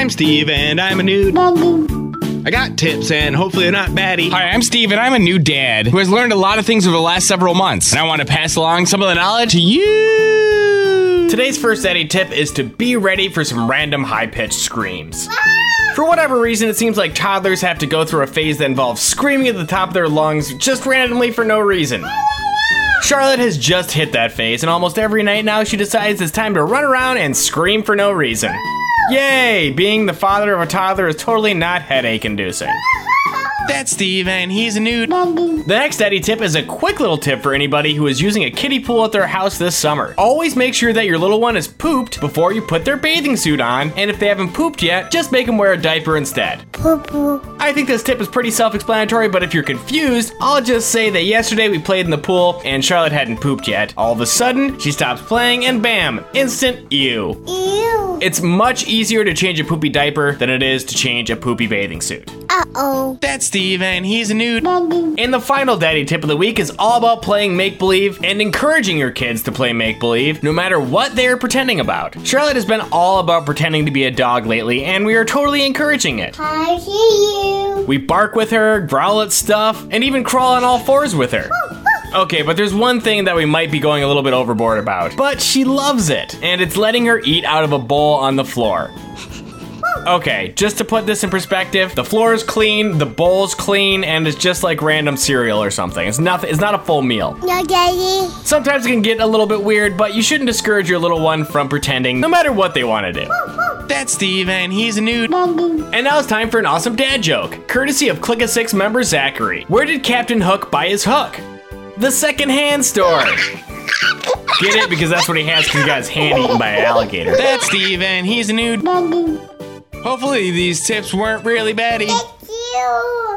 I'm Steve, and I'm a nude. I got tips, and hopefully they're not baddie. Hi, I'm Steve, and I'm a new dad who has learned a lot of things over the last several months. And I want to pass along some of the knowledge to you. Today's first daddy tip is to be ready for some random high pitched screams. For whatever reason, it seems like toddlers have to go through a phase that involves screaming at the top of their lungs just randomly for no reason. Charlotte has just hit that phase, and almost every night now she decides it's time to run around and scream for no reason. Yay! Being the father of a toddler is totally not headache inducing. That's Steve, and he's a nude. The next daddy tip is a quick little tip for anybody who is using a kiddie pool at their house this summer. Always make sure that your little one is pooped before you put their bathing suit on, and if they haven't pooped yet, just make them wear a diaper instead. Poop. I think this tip is pretty self explanatory, but if you're confused, I'll just say that yesterday we played in the pool and Charlotte hadn't pooped yet. All of a sudden, she stops playing and bam, instant ew. Ew. It's much easier to change a poopy diaper than it is to change a poopy bathing suit. Uh oh. That's Steve, and he's a nude. And the final daddy tip of the week is all about playing make believe and encouraging your kids to play make believe no matter what they're pretending about. Charlotte has been all about pretending to be a dog lately, and we are totally encouraging it. I see you. We bark with her, growl at stuff, and even crawl on all fours with her. Okay, but there's one thing that we might be going a little bit overboard about. But she loves it, and it's letting her eat out of a bowl on the floor. Okay, just to put this in perspective, the floor is clean, the bowl's clean, and it's just like random cereal or something. It's nothing. It's not a full meal. No, Daddy. Sometimes it can get a little bit weird, but you shouldn't discourage your little one from pretending, no matter what they want to do. That's Steve, and he's a nude. And now it's time for an awesome dad joke, courtesy of Click a Six member Zachary. Where did Captain Hook buy his hook? The secondhand store. Get it? Because that's what he has because he got his hand eaten by an alligator. That's Steve, and he's a nude. Hopefully, these tips weren't really baddie. You.